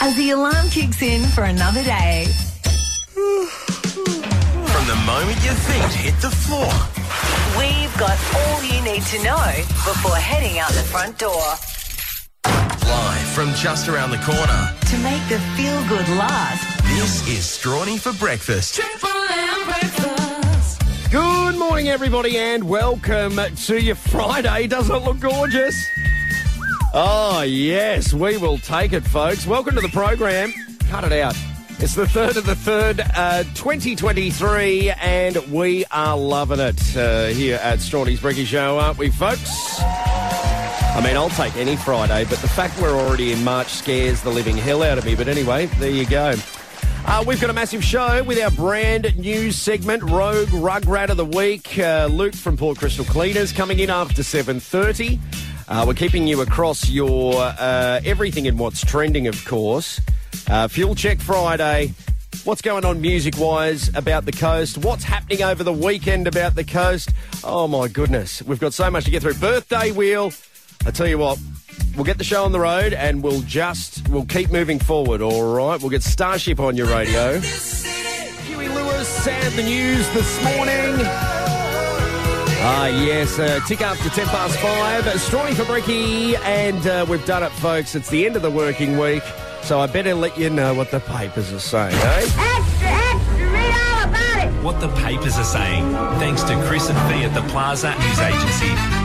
as the alarm kicks in for another day. From the moment your feet hit the floor. We've got all you need to know before heading out the front door. Live from just around the corner. To make the feel good last, This is Strawny for Breakfast. Good morning, everybody, and welcome to your Friday. Doesn't it look gorgeous? Oh, yes, we will take it, folks. Welcome to the program. Cut it out. It's the third of the third, uh, 2023, and we are loving it uh, here at Strawny's Bricky Show, aren't we, folks? I mean, I'll take any Friday, but the fact we're already in March scares the living hell out of me. But anyway, there you go. Uh, we've got a massive show with our brand new segment, Rogue Rugrat of the Week. Uh, Luke from Port Crystal Cleaners coming in after 7.30. Uh, we're keeping you across your uh, everything in what's trending, of course. Uh, Fuel Check Friday. What's going on music-wise about the coast? What's happening over the weekend about the coast? Oh, my goodness. We've got so much to get through. Birthday wheel. I tell you what, we'll get the show on the road and we'll just, we'll keep moving forward, all right? We'll get Starship on your radio. Huey Lewis and the news this morning. Ah, yes, uh, tick after 10 past 5. Strawny for Bricky, and uh, we've done it, folks. It's the end of the working week, so I better let you know what the papers are saying, eh? Extra, extra, read all about it. what the papers are saying, thanks to Chris and Fee at the Plaza News Agency.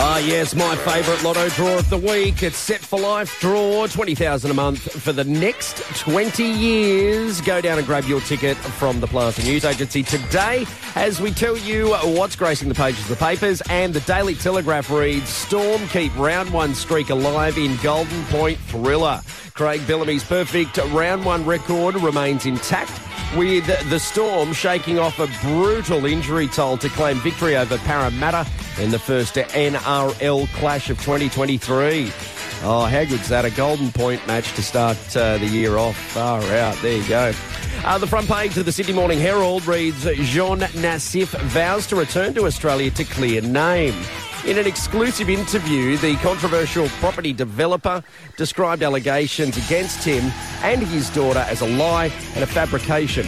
Ah, yes, my favourite lotto draw of the week. It's set for life draw, 20000 a month for the next 20 years. Go down and grab your ticket from the Plaza News Agency today as we tell you what's gracing the pages of the papers. And the Daily Telegraph reads Storm keep round one streak alive in Golden Point Thriller. Craig Bellamy's perfect round one record remains intact with the Storm shaking off a brutal injury toll to claim victory over Parramatta in the first NRL clash of 2023. Oh, how good's that? A Golden Point match to start uh, the year off. Far out. There you go. Uh, the front page of the Sydney Morning Herald reads Jean Nassif vows to return to Australia to clear name. In an exclusive interview, the controversial property developer described allegations against him and his daughter as a lie and a fabrication.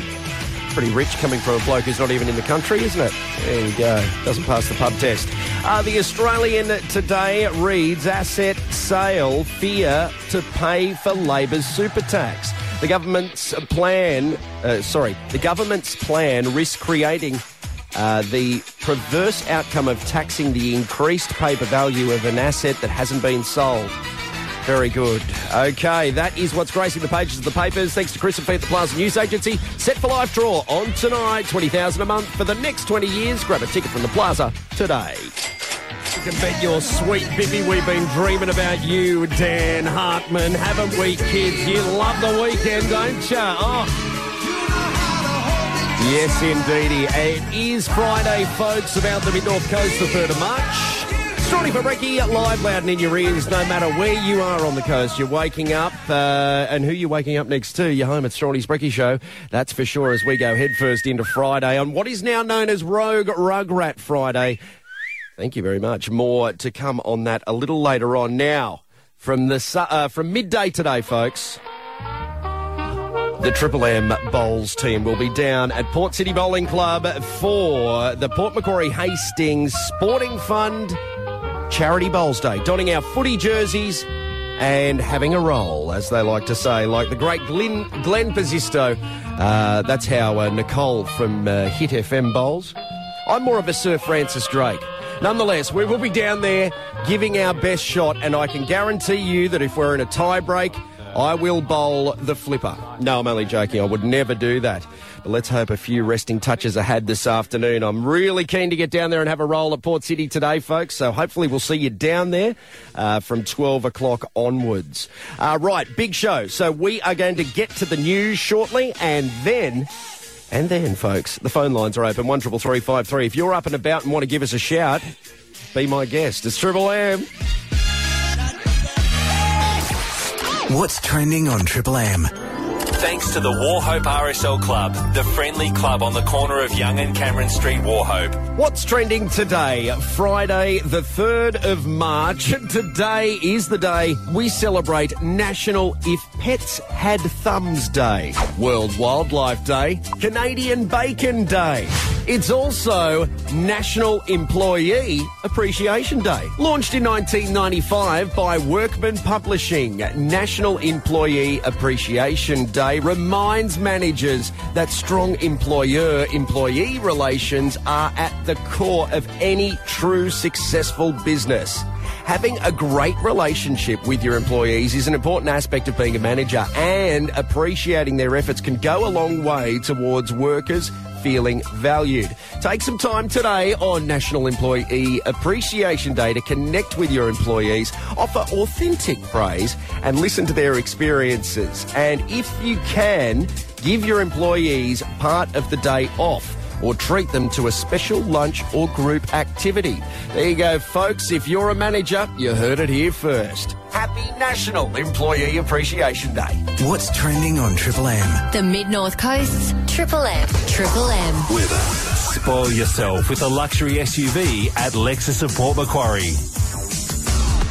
Pretty rich coming from a bloke who's not even in the country, isn't it? There you go. Doesn't pass the pub test. Uh, the Australian today reads asset sale fear to pay for Labor's super tax. The government's plan, uh, sorry, the government's plan risks creating uh, the perverse outcome of taxing the increased paper value of an asset that hasn't been sold. Very good. Okay, that is what's gracing the pages of the papers. Thanks to Chris and at the Plaza News Agency. Set for life draw on tonight. 20000 a month for the next 20 years. Grab a ticket from the Plaza today. You can bet your sweet Bippy we've been dreaming about you, Dan Hartman. Haven't we, kids? You love the weekend, don't you? Oh. Yes, indeedy. It is Friday, folks, about the mid-north coast, the 3rd of March. Strawny for Ricky, live, loud and in your ears, no matter where you are on the coast. You're waking up, uh, and who you're waking up next to, you're home at Strawny's Bricky Show. That's for sure as we go headfirst into Friday on what is now known as Rogue Rugrat Friday. Thank you very much. More to come on that a little later on. Now, from the uh, from midday today, folks. The Triple M Bowls team will be down at Port City Bowling Club for the Port Macquarie Hastings Sporting Fund Charity Bowls Day, donning our footy jerseys and having a roll, as they like to say, like the great Glenn, Glenn Pizzisto. Uh, that's how uh, Nicole from uh, Hit FM bowls. I'm more of a Sir Francis Drake. Nonetheless, we will be down there giving our best shot, and I can guarantee you that if we're in a tie break, I will bowl the flipper. No, I'm only joking. I would never do that. But let's hope a few resting touches are had this afternoon. I'm really keen to get down there and have a roll at Port City today, folks. So hopefully we'll see you down there uh, from 12 o'clock onwards. Uh, right, big show. So we are going to get to the news shortly and then. And then, folks, the phone lines are open one triple three five three. If you're up and about and want to give us a shout, be my guest. It's Triple M. What's trending on Triple M? Thanks to the Wauchope RSL Club, the friendly club on the corner of Young and Cameron Street, Wauchope. What's trending today? Friday, the 3rd of March. Today is the day we celebrate National If Pets Had Thumbs Day, World Wildlife Day, Canadian Bacon Day. It's also National Employee Appreciation Day. Launched in 1995 by Workman Publishing, National Employee Appreciation Day reminds managers that strong employer employee relations are at the core of any true successful business. Having a great relationship with your employees is an important aspect of being a manager, and appreciating their efforts can go a long way towards workers feeling valued. Take some time today on National Employee Appreciation Day to connect with your employees, offer authentic praise, and listen to their experiences. And if you can, give your employees part of the day off or treat them to a special lunch or group activity. There you go, folks. If you're a manager, you heard it here first. Happy National Employee Appreciation Day. What's trending on Triple M? The Mid North Coast's Triple M. Triple M. Weather. Spoil yourself with a luxury SUV at Lexus of Port Macquarie.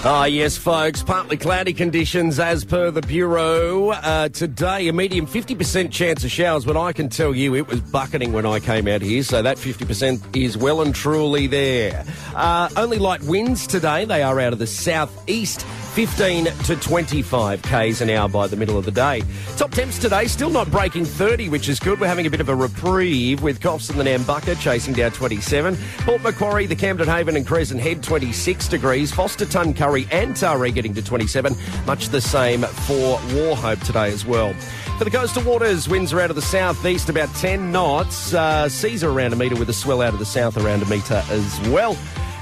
Ah, yes, folks. Partly cloudy conditions as per the Bureau. Uh, today, a medium 50% chance of showers, but I can tell you it was bucketing when I came out here, so that 50% is well and truly there. Uh, only light winds today. They are out of the southeast. 15 to 25 k's an hour by the middle of the day. Top temps today still not breaking 30, which is good. We're having a bit of a reprieve with Coffs and the Nambucca chasing down 27. Port Macquarie, the Camden Haven and Crescent Head 26 degrees. Forster Tuncurry and Taree getting to 27. Much the same for Wauchope today as well. For the coastal waters, winds are out of the southeast about 10 knots. Uh, seas are around a metre with a swell out of the south around a metre as well.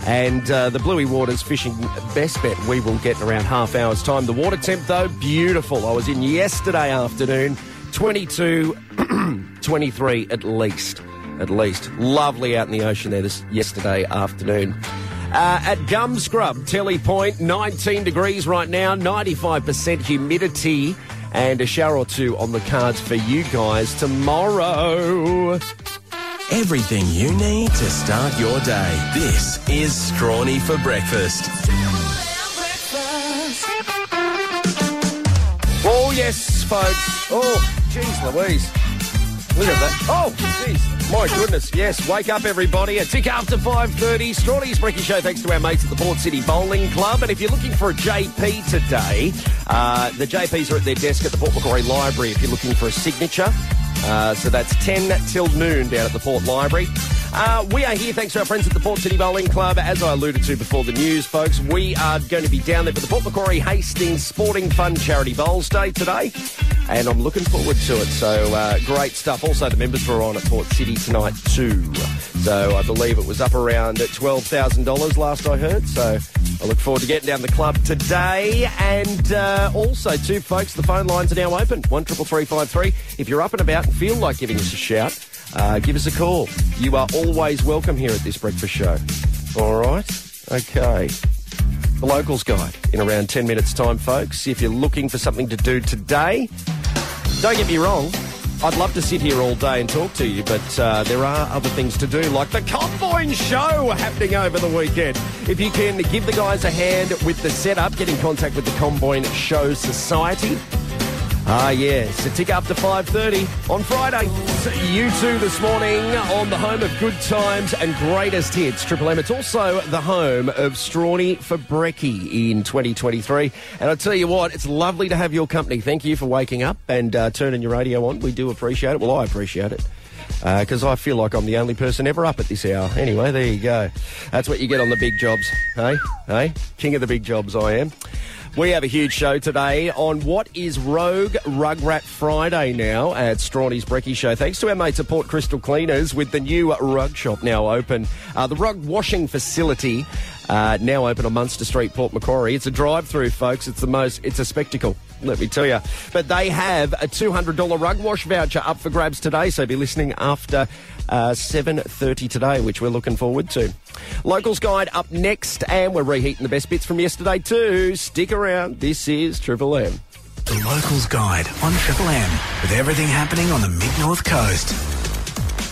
And uh, the Bluey Waters fishing best bet we will get in around half hour's time. The water temp, though, beautiful. I was in yesterday afternoon, 22, 23 at least. At least. Lovely out in the ocean there this yesterday afternoon. Uh, at Gum Scrub, Telly Point, 19 degrees right now, 95% humidity, and a shower or two on the cards for you guys tomorrow. Everything you need to start your day. This is Strawny for Breakfast. Oh, yes, folks. Oh, jeez Louise. Look at that. Oh, jeez. My goodness, yes. Wake up, everybody. A tick after 5.30. Strawny's Brecky Show thanks to our mates at the Port City Bowling Club. And if you're looking for a JP today, uh, the JPs are at their desk at the Port Macquarie Library if you're looking for a signature. Uh, so that's 10 till noon down at the Port Library. Uh, we are here thanks to our friends at the Port City Bowling Club. As I alluded to before the news, folks, we are going to be down there for the Port Macquarie Hastings Sporting Fun Charity Bowls Day today. And I'm looking forward to it. So uh, great stuff. Also, the members were on at Port City tonight too. So I believe it was up around at $12,000 last I heard. So I look forward to getting down the club today. And uh, also, too, folks, the phone lines are now open. One triple three five three. If you're up and about and feel like giving us a shout, uh, give us a call. You are always welcome here at this breakfast show. All right? Okay. The Locals Guide in around 10 minutes' time, folks. If you're looking for something to do today, don't get me wrong. I'd love to sit here all day and talk to you, but uh, there are other things to do, like the Comboyne Show happening over the weekend. If you can give the guys a hand with the setup, get in contact with the Comboyne Show Society. Ah, yes, a tick up to 5.30 on Friday. You two this morning on the home of good times and greatest hits, Triple M. It's also the home of Strawny for Brecky in 2023. And I tell you what, it's lovely to have your company. Thank you for waking up and uh, turning your radio on. We do appreciate it. Well, I appreciate it because I feel like I'm the only person ever up at this hour. Anyway, there you go. That's what you get on the big jobs, hey? Hey? King of the big jobs, I am. We have a huge show today on what is Rogue Rugrat Friday now at Strawny's Brecky Show. Thanks to our mates at Port Crystal Cleaners with the new rug shop now open. Uh, the rug washing facility uh, now open on Munster Street, Port Macquarie. It's a drive-through, folks. It's the most. It's a spectacle. Let me tell you. But they have a $200 rug wash voucher up for grabs today, so be listening after uh, 7.30 today, which we're looking forward to. Locals Guide up next, and we're reheating the best bits from yesterday too. Stick around. This is Triple M. The Locals Guide on Triple M with everything happening on the mid north coast.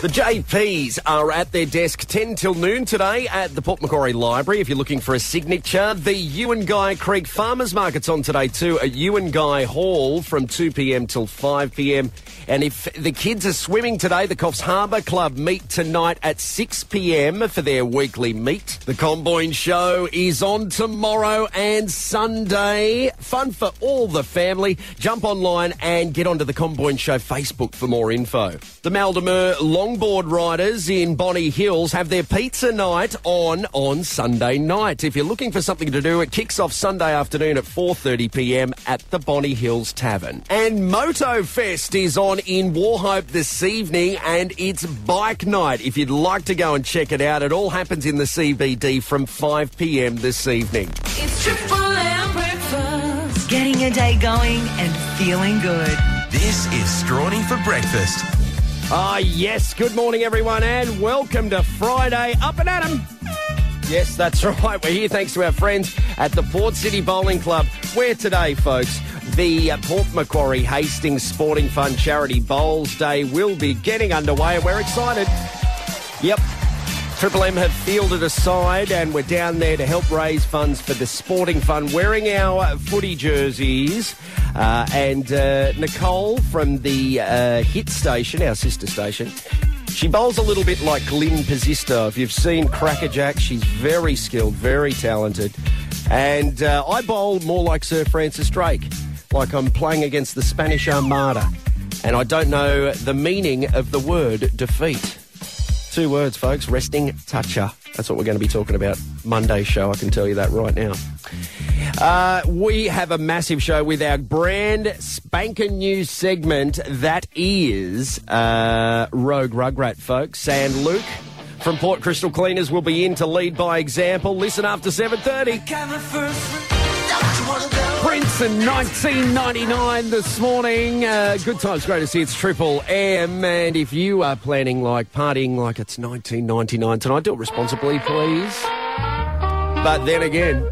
The JPs are at their desk 10 till noon today at the Port Macquarie Library. If you're looking for a signature, the Ewan Guy Creek Farmers Market's on today too at Ewan Guy Hall from 2 p.m. till 5 p.m. And if the kids are swimming today, the Coffs Harbour Club meet tonight at 6 p.m. for their weekly meet. The Comboyne Show is on tomorrow and Sunday. Fun for all the family. Jump online and get onto the Comboyne Show Facebook for more info. The Maldemer longboard riders in Bonny Hills have their pizza night on on Sunday night. If you're looking for something to do, it kicks off Sunday afternoon at 4:30 p.m. at the Bonny Hills Tavern. And Moto Fest is on in Wauchope this evening, and it's bike night. If you'd like to go and check it out, it all happens in the CBD from 5 p.m. this evening. It's Triple M breakfast. Getting your day going and feeling good. This is Strawny for breakfast. Ah, yes. Good morning, everyone, and welcome to Friday Up and At 'em. Yes, that's right. We're here thanks to our friends at the Port City Bowling Club, where today, folks, the uh, Port Macquarie Hastings Sporting Fund Charity Bowls Day will be getting underway, and we're excited. Yep. Triple M have fielded a side and we're down there to help raise funds for the sporting fund wearing our footy jerseys. Uh, and uh, Nicole from the uh, hit station, our sister station, she bowls a little bit like Glyn Pizzisto. If you've seen Crackerjack, she's very skilled, very talented. And uh, I bowl more like Sir Francis Drake, like I'm playing against the Spanish Armada. And I don't know the meaning of the word defeat. Two words, folks. Resting toucher. That's what we're going to be talking about Monday show. I can tell you that right now. Uh, we have a massive show with our brand spanking new segment that is uh, Rogue Rugrat, folks. And Luke from Port Crystal Cleaners will be in to lead by example. Listen after 7.30. Prince in 1999 this morning. Uh, good times, great to see it's Triple M. And if you are planning like partying like it's 1999 tonight, do it responsibly, please. But then again,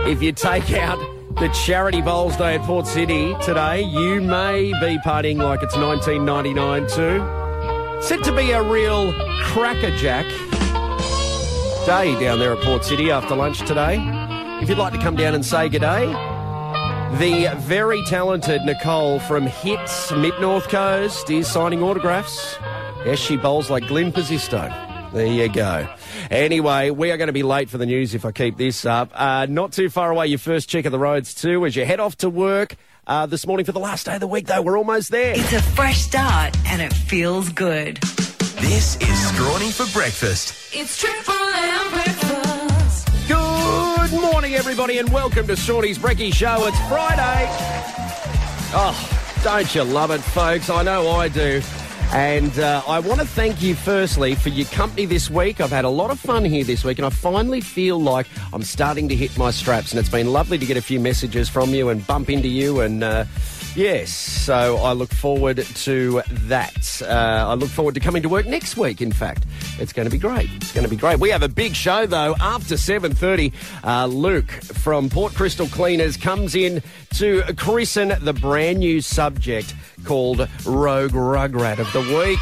if you take out the Charity Bowls Day at Port City today, you may be partying like it's 1999 too. Said to be a real crackerjack day down there at Port City after lunch today. If you'd like to come down and say good day, the very talented Nicole from Hits Mid North Coast is signing autographs. Yes, she bowls like Glenn Pizzisto. There you go. Anyway, we are going to be late for the news if I keep this up. Uh, not too far away, your first check of the roads too as you head off to work. Uh, this morning for the last day of the week, though, we're almost there. It's a fresh start and it feels good. This is Strawny for breakfast. It's Triple M breakfast. Good morning, everybody, and welcome to Shorty's Brekkie Show. It's Friday. Oh, don't you love it, folks? I know I do. And uh, I want to thank you firstly for your company this week. I've had a lot of fun here this week, and I finally feel like I'm starting to hit my straps. And it's been lovely to get a few messages from you and bump into you. And uh, yes, so I look forward to that. Uh, I look forward to coming to work next week. In fact, it's going to be great. It's going to be great. We have a big show though after 7:30. Uh, Luke from Port Crystal Cleaners comes in to christen the brand new subject called Rogue Rugrat of the Week.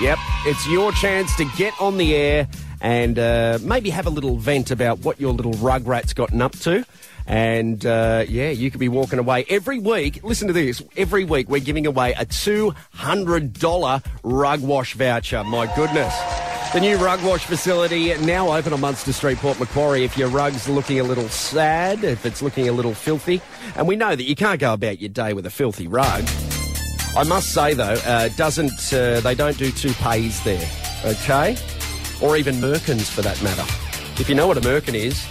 Yep, it's your chance to get on the air and uh, maybe have a little vent about what your little rugrat's gotten up to. And uh, yeah, you could be walking away every week. Listen to this. Every week, we're giving away a $200 rug wash voucher. My goodness. The new rug wash facility now open on Munster Street, Port Macquarie. If your rug's looking a little sad, if it's looking a little filthy, and we know that you can't go about your day with a filthy rug. I must say though, uh, doesn't uh, they don't do toupees there, okay? Or even merkins for that matter. If you know what a merkin is,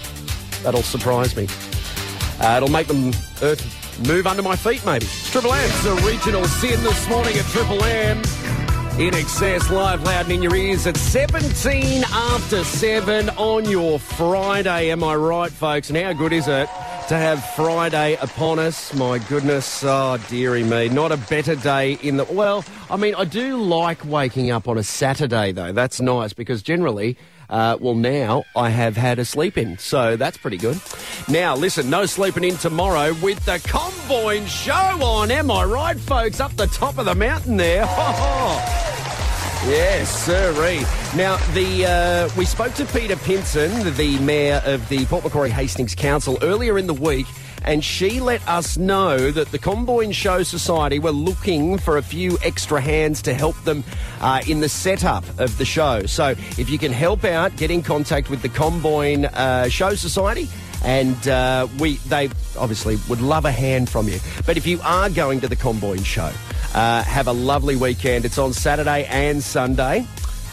that'll surprise me. Uh, it'll make them earth move under my feet, maybe. Triple M's regional sin this morning at Triple M. INXS, live, loud, in your ears at 17 after 7 on your Friday. Am I right, folks? And how good is it to have Friday upon us? My goodness, oh, dearie me. Not a better day in the. Well, I mean, I do like waking up on a Saturday, though. That's nice because generally Uh, well, now I have had a sleep in, so that's pretty good. Now, listen, no sleeping in tomorrow with the Comboyne Show on. Am I right, folks? Up the top of the mountain there. Yes, sirree. Now, the uh, we spoke to Peta Pinson, the mayor of the Port Macquarie Hastings Council, earlier in the week, and she let us know that the Comboyne Show Society were looking for a few extra hands to help them uh, in the setup of the show. So, if you can help out, get in contact with the Comboyne uh, Show Society. And uh, we, they obviously would love a hand from you. But if you are going to the Comboyne Show, uh, have a lovely weekend. It's on Saturday and Sunday.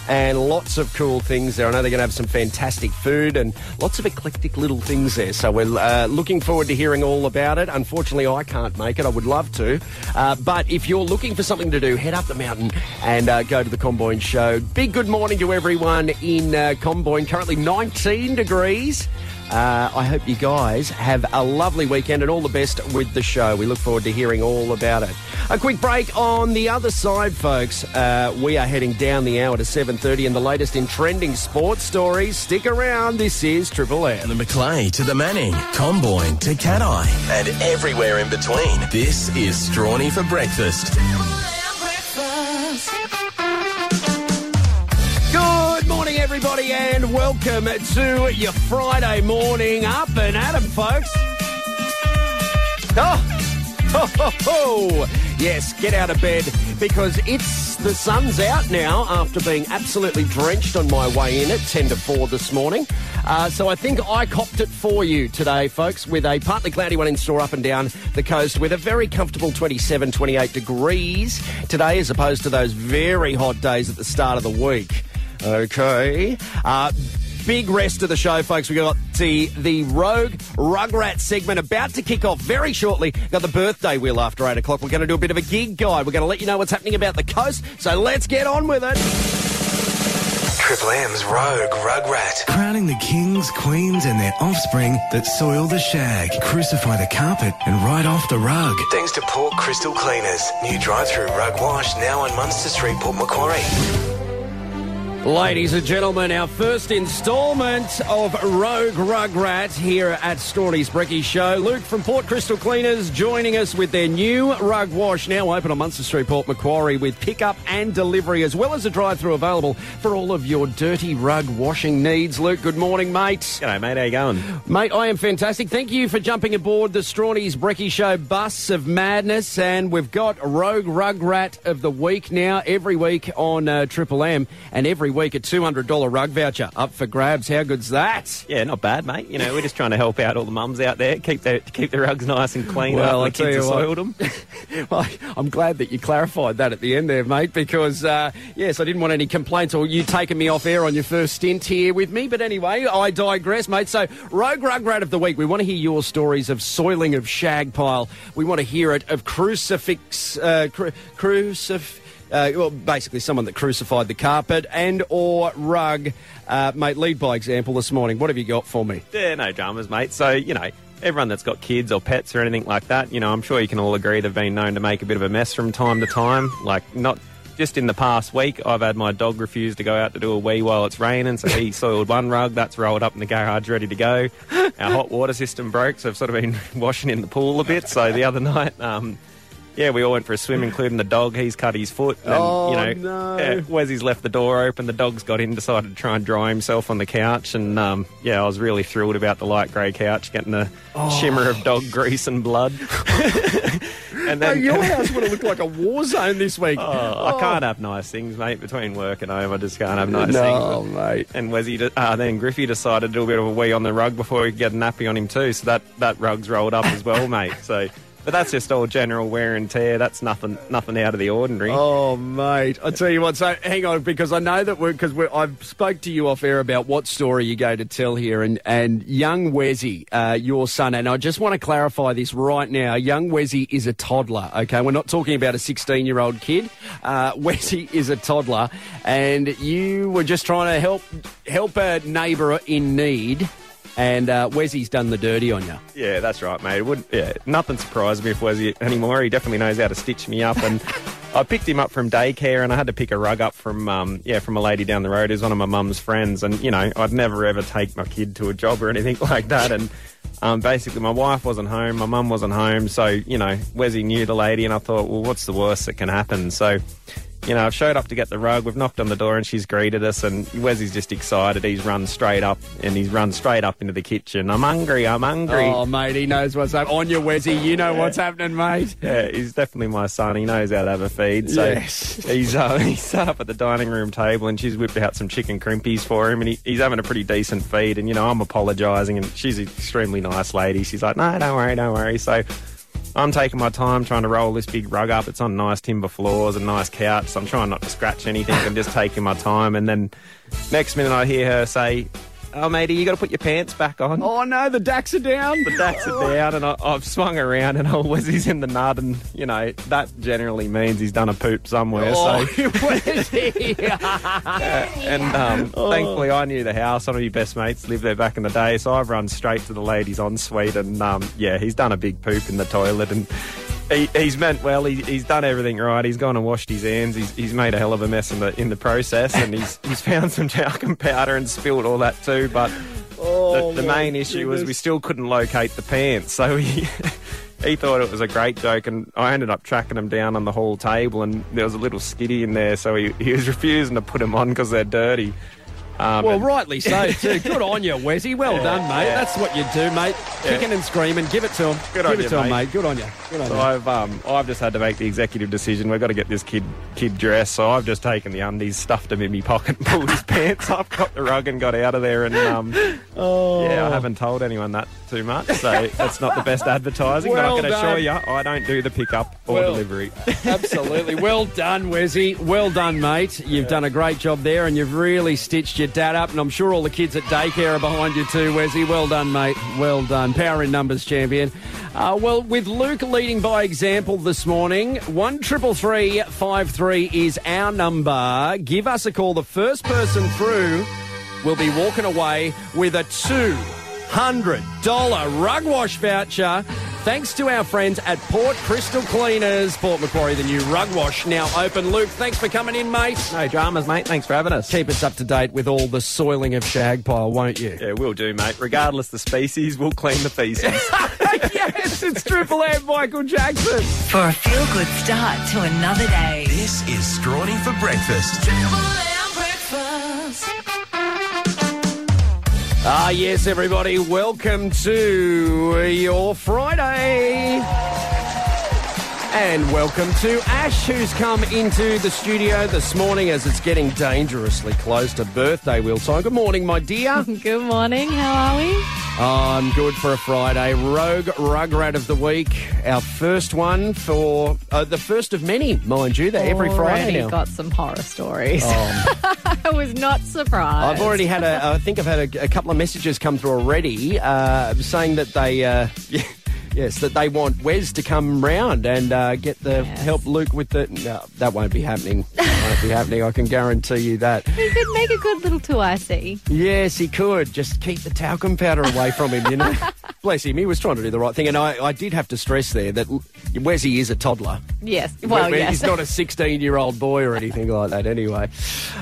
And lots of cool things there. I know they're going to have some fantastic food and lots of eclectic little things there. So we're uh, looking forward to hearing all about it. Unfortunately, I can't make it. I would love to. Uh, but if you're looking for something to do, head up the mountain and uh, go to the Comboyne Show. Big good morning to everyone in uh, Comboyne. Currently 19 degrees. Uh, I hope you guys have a lovely weekend and all the best with the show. We look forward to hearing all about it. A quick break on the other side, folks. Uh, we are heading down the hour to 7.30 and the latest in trending sports stories. Stick around. This is Triple M. The Macleay to the Manning, Comboyne to Cat-Eye, and everywhere in between. This is Strawny for breakfast. Everybody, and welcome to your Friday morning up and at 'em, folks. Oh, ho, ho, ho. Yes, get out of bed because it's the sun's out now after being absolutely drenched on my way in at 10 to 4 this morning. Uh, so I think I copped it for you today, folks, with a partly cloudy one in store up and down the coast with a very comfortable 27, 28 degrees today as opposed to those very hot days at the start of the week. Okay. Uh, big rest of the show, folks. We got the the Rogue Rugrat segment about to kick off very shortly. Got the birthday wheel after eight o'clock. We're going to do a bit of a gig guide. We're going to let you know what's happening about the coast. So let's get on with it. Triple M's Rogue Rugrat. Crowning the kings, queens, and their offspring that soil the shag, crucify the carpet, and ride off the rug. Thanks to Port Crystal Cleaners. New drive-through rug wash now on Munster Street, Port Macquarie. Ladies and gentlemen, our first instalment of Rogue Rugrat here at Strawny's Brekkie Show. Luke from Port Crystal Cleaners joining us with their new rug wash, now open on Munster Street, Port Macquarie, with pickup and delivery, as well as a drive-through available for all of your dirty rug washing needs. Luke, good morning, mate. G'day, mate. How you going? Mate, I am fantastic. Thank you for jumping aboard the Strawny's Brekkie Show bus of madness. And we've got Rogue Rugrat of the week now, every week on uh, Triple M, and every week a $200 rug voucher up for grabs. How good's that? Yeah, not bad, mate. You know, we're just trying to help out all the mums out there, keep their keep their rugs nice and clean. Well, I tell kids you what. soiled them. Well, I'm glad that you clarified that at the end there, mate, because, uh, yes, I didn't want any complaints or you taking me off air on your first stint here with me. But anyway, I digress, mate. So, Rogue Rugrat of the Week, we want to hear your stories of soiling of shag pile. We want to hear it of crucifix, uh, cru- crucif... Uh, well, basically someone that crucified the carpet and or rug. Uh, mate, lead by example this morning. What have you got for me? yeah, no dramas, mate. So you know, everyone that's got kids or pets or anything like that, you know, I'm sure you can all agree they've been known to make a bit of a mess from time to time. Like not. Just in the past week, I've had my dog refuse to go out to do a wee while it's raining, so he soiled one rug. That's rolled up in the garage, ready to go. Our hot water system broke, so I've sort of been washing in the pool a bit. So the other night, um, Yeah, we all went for a swim, including the dog. He's cut his foot. And, Oh, you know, no. Wesley's left the door open. The dog's got in, decided to try and dry himself on the couch. And, um, yeah, I was really thrilled about the light grey couch, getting the Oh. shimmer of dog grease and blood. and Oh, then, your house would have looked like a war zone this week. Oh, I can't have nice things, mate. Between work and home, I just can't have nice No, things. Oh, mate. And Wesley, de- uh, then Griffey decided to do a bit of a wee on the rug before we could get a nappy on him too. So that, that rug's rolled up as well, mate. So, but that's just all general wear and tear. That's nothing nothing out of the ordinary. Oh, mate! I tell you what. So, hang on, because I know that we're because I've spoke to you off air about what story you're going to tell here, and and young Wezzy, uh, your son, and I just want to clarify this right now. Young Wezzy is a toddler. Okay, we're not talking about a 16 year old kid. Uh, Wezzy is a toddler, and you were just trying to help help a neighbour in need, and uh, Wezzy's done the dirty on you. Yeah, that's right, mate. It would, yeah, nothing surprised me if Wesley anymore. He definitely knows how to stitch me up. And I picked him up from daycare, and I had to pick a rug up from um, yeah from a lady down the road who's one of my mum's friends. And you know, I'd never ever take my kid to a job or anything like that. And um, basically, my wife wasn't home, my mum wasn't home, so you know, Wesy knew the lady, and I thought, well, what's the worst that can happen? So you know, I've showed up to get the rug. We've knocked on the door and she's greeted us. And Wesley's just excited. He's run straight up and he's run straight up into the kitchen. I'm hungry. I'm hungry. Oh, mate, he knows what's up. On your Wesy, you know what's happening, mate. Yeah, he's definitely my son. He knows how to have a feed. So Yes. he's uh, he's sat up at the dining room table and she's whipped out some chicken crimpies for him and he, he's having a pretty decent feed. And you know, I'm apologising and she's an extremely nice lady. She's like, no, don't worry, don't worry. So. I'm taking my time trying to roll this big rug up. It's on nice timber floors and nice couch, so I'm trying not to scratch anything. I'm just taking my time, and then next minute I hear her say, "Oh, matey, you got to put your pants back on." Oh, no, the dacks are down. The dacks are down, and I, I've swung around, and oh, Wesley's in the nut, and you know that generally means he's done a poop somewhere. Oh, So, Wesy. and um, Oh. thankfully, I knew the house. One of your best mates lived there back in the day, so I've run straight to the ladies' ensuite, and um, yeah, he's done a big poop in the toilet, and he, he's meant well. He, he's done everything right. He's gone and washed his hands. He's, he's made a hell of a mess in the in the process, and he's he's found some talcum powder and spilled all that too. But Oh, the, the oh, main issue was we still couldn't locate the pants, so he. He thought it was a great joke, and I ended up tracking him down on the hall table, and there was a little skitty in there, so he, he was refusing to put them on because they're dirty. Um, Well, and- rightly so, too. Good on you, Wesy. Well done, mate. That's what you do, mate. Kicking and screaming. Give it to him. Good Give on it you, to him, mate. mate. Good on you. Good on So you. I've um, I've just had to make the executive decision. We've got to get this kid kid dressed. So I've just taken the undies, stuffed them in my pocket, and pulled his pants up, got the rug, and got out of there. And um, Oh. yeah, I haven't told anyone that too much, so that's not the best advertising. Well but I can assure done. you, I don't do the pickup or Well- delivery. Absolutely. Well done, Wesy. Well done, mate. You've done a great job there and you've really stitched your dad up. And I'm sure all the kids at daycare are behind you too, Wesy. Well done, mate. Well done. Power in numbers champion. Uh, well, with Luke leading by example this morning, one triple three five three is our number. Give us a call. The first person through will be walking away with a two hundred dollar rug wash voucher. Thanks to our friends at Port Crystal Cleaners, Port Macquarie, the new rug wash now open. Luke, thanks for coming in, mate. No dramas, mate. Thanks for having us. Keep us up to date with all the soiling of Shagpile, won't you? Yeah, we'll do, mate. Regardless the species, we'll clean the feces. yes, it's Triple M, Michael Jackson. For a feel good start to another day. This is Strawny for breakfast. Triple M breakfast. Ah, yes, everybody, welcome to your Friday. And welcome to Ash, who's come into the studio this morning as it's getting dangerously close to birthday wheel time. Good morning, my dear. Good morning. How are we? I'm good for a Friday. Rogue Rugrat of the Week, our first one for uh, the first of many, mind you. They're every Friday now. got some horror stories. I was not surprised. I've already had a. I think I've had a, a couple of messages come through already, uh, saying that they. Uh, Yes, that they want Wes to come round and uh, get the Yes. help Luke with the. No, that won't be happening. That won't be happening. I can guarantee you that. He could make a good little two IC. Yes, he could. Just keep the talcum powder away from him, you know. Bless him. He was trying to do the right thing. And I, I did have to stress there that Wesy is a toddler. Yes. Well, Where- yes. He's not a 16 year old boy or anything like that, anyway.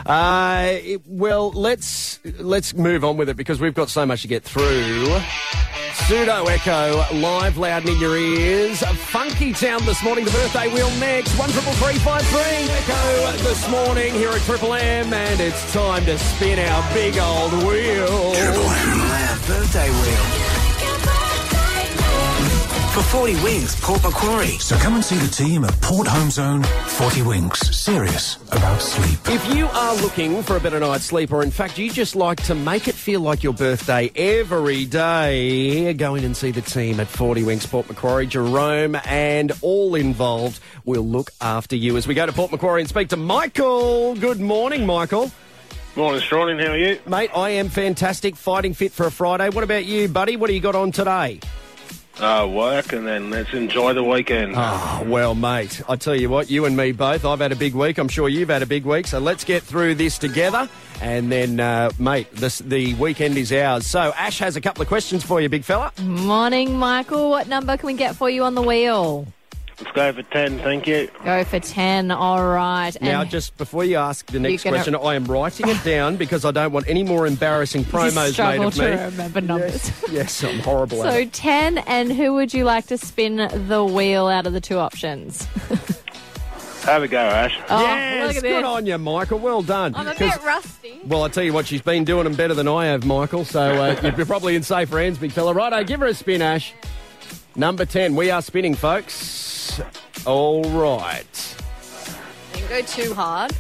Uh, it- well, let's let's move on with it because we've got so much to get through. Pseudo Echo, live loud in your ears. Funky Town this morning, the birthday wheel next. One triple three five three. Echo this morning here at Triple M, and it's time to spin our big old wheel. Triple M birthday wheel. For 40 Winks, Port Macquarie. So come and see the team at Port Home Zone 40 Winks. Serious about sleep. If you are looking for a better night's sleep, or in fact you just like to make it feel like your birthday every day, go in and see the team at 40 Winks Port Macquarie, Jerome, and all involved will look after you as we go to Port Macquarie and speak to Michael. Good morning, Michael. Morning, Strawning. How are you? Mate, I am fantastic, fighting fit for a Friday. What about you, buddy? What do you got on today? Uh, work and then let's enjoy the weekend. Oh, well, mate, I tell you what, you and me both. I've had a big week. I'm sure you've had a big week. So let's get through this together. And then, uh, mate, this, the weekend is ours. So Ash has a couple of questions for you, big fella. Morning, Michael. What number can we get for you on the wheel? Let's go for 10, thank you. Go for 10. All right. Now, just before you ask the next gonna- question, I am writing it down because I don't want any more embarrassing you promos made struggle of to me. remember numbers. Yes, I'm horrible at So 10, and who would you like to spin the wheel out of the two options? Have a go, Ash. Oh, yes, good this. on you, Michael. Well done. I'm a 'Cause- bit rusty. Well, I tell you what, she's been doing them better than I have, Michael. So uh, you're probably in safer hands, big fella. Righto, give her a spin, Ash. Number 10. We are spinning, folks. All right. Didn't go too hard.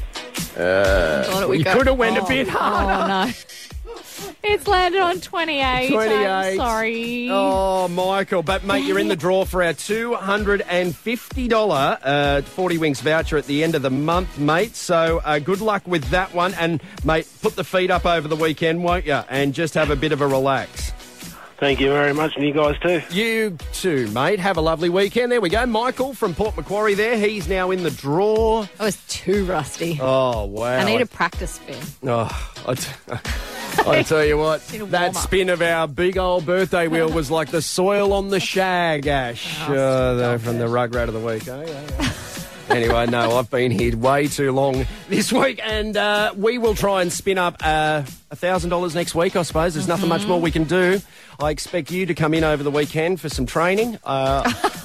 Uh, Thought it would you go- could have went a bit harder. Oh, no. It's landed on 28. 28. I'm sorry. Oh, Michael. But, mate, you're in the draw for our $250 uh, 40 Winks voucher at the end of the month, mate. So uh, good luck with that one. And, mate, put the feet up over the weekend, won't you? And just have a bit of a relax. Thank you very much, and you guys too. You too, mate. Have a lovely weekend. There we go. Michael from Port Macquarie there. He's now in the draw. I was too rusty. Oh, wow. I need a practice spin. Oh, I, t- I tell you what, that spin of our big old birthday wheel was like the soil on the shag, Ash. Oh, the- uh, from the Rugrat of the week. Oh, yeah, yeah. Anyway, no, I've been here way too long this week, and uh, we will try and spin up uh, a thousand dollars next week. I suppose there's nothing much more we can do. I expect you to come in over the weekend for some training. Uh,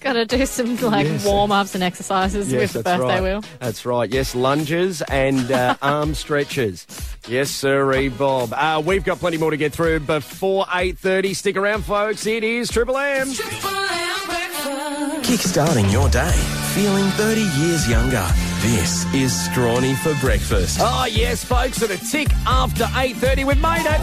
Got to do some like Yes. warm ups and exercises Yes, with the that's birthday right. wheel. That's right. Yes, lunges and uh, arm stretches. Yes, sirree, Bob. Uh, we've got plenty more to get through before eight thirty. Stick around, folks. It is Triple M. Kickstarting your day, feeling 30 years younger. This is Strawny for breakfast. Oh yes, folks. At a tick after eight thirty, we've made it.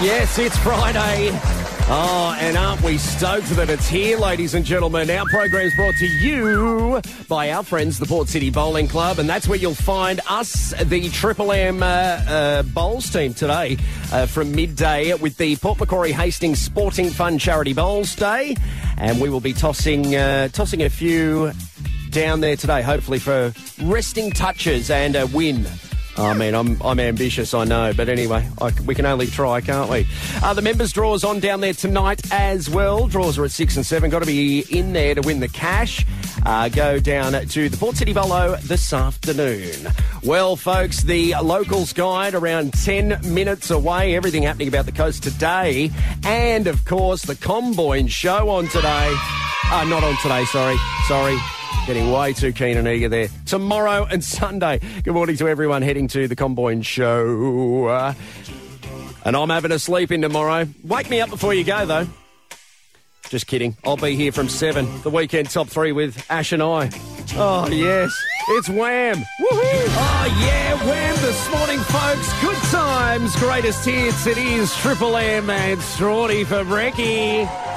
Yes, it's Friday. Oh, and aren't we stoked that it's here, ladies and gentlemen? Our program's brought to you by our friends, the Port City Bowling Club, and that's where you'll find us, the Triple M uh, uh, Bowls team today uh, from midday with the Port Macquarie Hastings Sporting Fun Charity Bowls Day, and we will be tossing uh, tossing a few down there today, hopefully for resting touches and a win. I mean, I'm, I'm ambitious, I know, but anyway, I we can only try, can't we? Uh, the members' draws on down there tonight as well. Draws are at 6 and 7. Got to be in there to win the cash. Uh, go down to the Port City Bolo this afternoon. Well, folks, the locals guide around 10 minutes away. Everything happening about the coast today. And, of course, the Comboyne show on today. Uh, not on today, sorry. Sorry. Getting way too keen and eager there. Tomorrow and Sunday. Good morning to everyone heading to the Comboyne show. Uh, and I'm having a sleep in tomorrow. Wake me up before you go, though. Just kidding. I'll be here from 7. The weekend top three with Ash and I. Oh, yes. It's Wham. Woohoo. Oh, yeah. Wham this morning, folks. Good times. Greatest hits. It is Triple M and Strawny for Brekkie.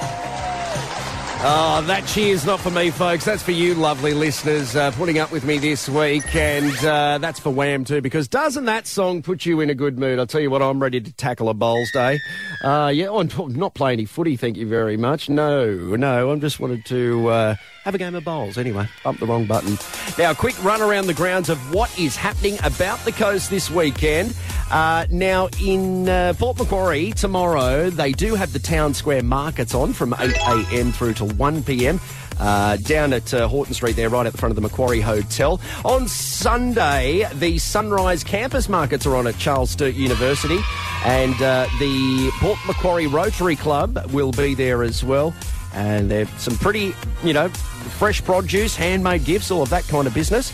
Oh, that cheer's not for me, folks. That's for you, lovely listeners, uh, putting up with me this week. And uh, that's for Wham, too, because doesn't that song put you in a good mood? I'll tell you what, I'm ready to tackle a bowls day. Uh, yeah, I'm not playing any footy, thank you very much. No, no, I'm just wanted to uh, have a game of bowls. Anyway, bump the wrong button. Now, a quick run around the grounds of what is happening about the coast this weekend. Uh, now, in uh, Macquarie tomorrow, they do have the town square markets on from 8 a.m. through to 1 p.m. Uh, down at uh, Horton Street there, right at the front of the Macquarie Hotel. On Sunday, the Sunrise Campus Markets are on at Charles Sturt University, and uh, the Port Macquarie Rotary Club will be there as well. And there's some pretty, you know, fresh produce, handmade gifts, all of that kind of business.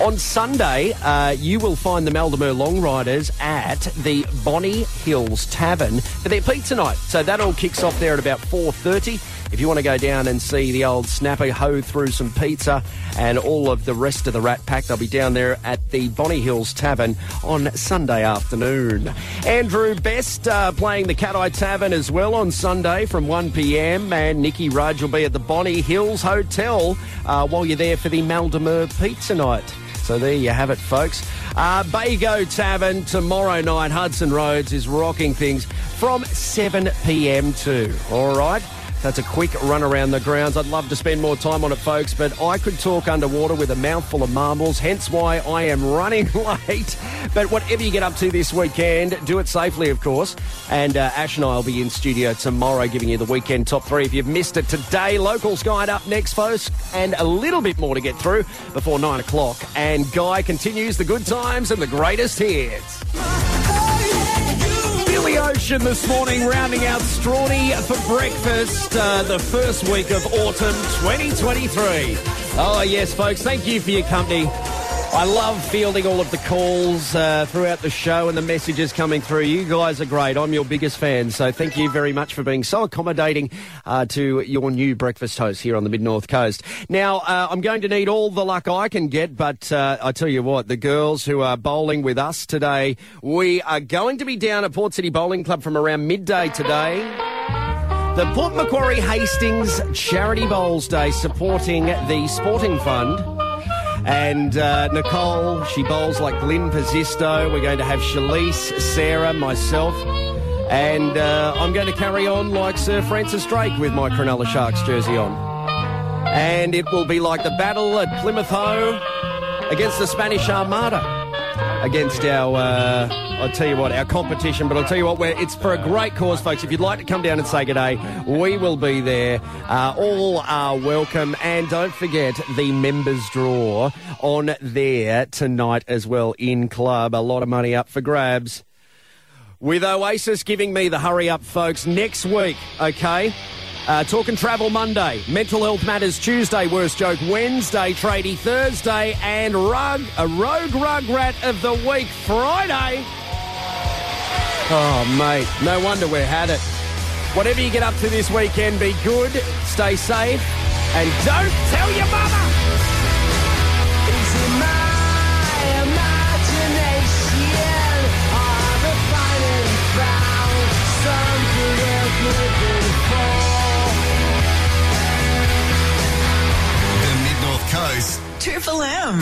On Sunday, uh, you will find the Maldemer Long Riders at the Bonny Hills Tavern for their pizza night. So that all kicks off there at about 4.30. If you want to go down and see the old snapper hoe through some pizza and all of the rest of the Rat Pack, they'll be down there at the Bonny Hills Tavern on Sunday afternoon. Andrew Best uh, playing the Cat Eye Tavern as well on Sunday from 1pm and Nikki Rudge will be at the Bonny Hills Hotel uh, while you're there for the Maldemer Pizza Night. So there you have it, folks. Uh, Bago Tavern tomorrow night, Hudson Roads is rocking things from 7 p.m. too. All right. That's a quick run around the grounds. I'd love to spend more time on it, folks, but I could talk underwater with a mouthful of marbles, hence why I am running late. But whatever you get up to this weekend, do it safely, of course. And uh, Ash and I will be in studio tomorrow giving you the weekend top three. If you've missed it today, Locals Guide up next, folks, and a little bit more to get through before nine o'clock. And Guy continues the good times and the greatest hits. This morning, rounding out Strawny for breakfast, uh, the first week of autumn 2023. Oh, yes, folks, thank you for your company. I love fielding all of the calls uh, throughout the show and the messages coming through. You guys are great. I'm your biggest fan, so thank you very much for being so accommodating uh, to your new breakfast host here on the Mid North Coast. Now, uh, I'm going to need all the luck I can get, but uh, I tell you what, the girls who are bowling with us today, we are going to be down at Port City Bowling Club from around midday today. The Port Macquarie Hastings Charity Bowls Day supporting the Sporting Fund. And uh, Nicole, she bowls like Lynn Pizzisto. We're going to have Shalise, Sarah, myself. And uh, I'm going to carry on like Sir Francis Drake with my Cronulla Sharks jersey on. And it will be like the battle at Plymouth Hoe against the Spanish Armada. Against our, uh, I'll tell you what, our competition. But I'll tell you what, it's for a great cause, folks. If you'd like to come down and say good day, we will be there. Uh, all are welcome. And don't forget the members draw on there tonight as well in club. A lot of money up for grabs. With Oasis giving me the hurry up, folks, next week, okay? Uh, Talk and Travel Monday, Mental Health Matters Tuesday, Worst Joke Wednesday, Tradie Thursday, and Rug, a Rogue Rug Rat of the Week Friday. Oh, mate, no wonder we had it. Whatever you get up to this weekend, be good, stay safe, and don't tell your mama! Triple M.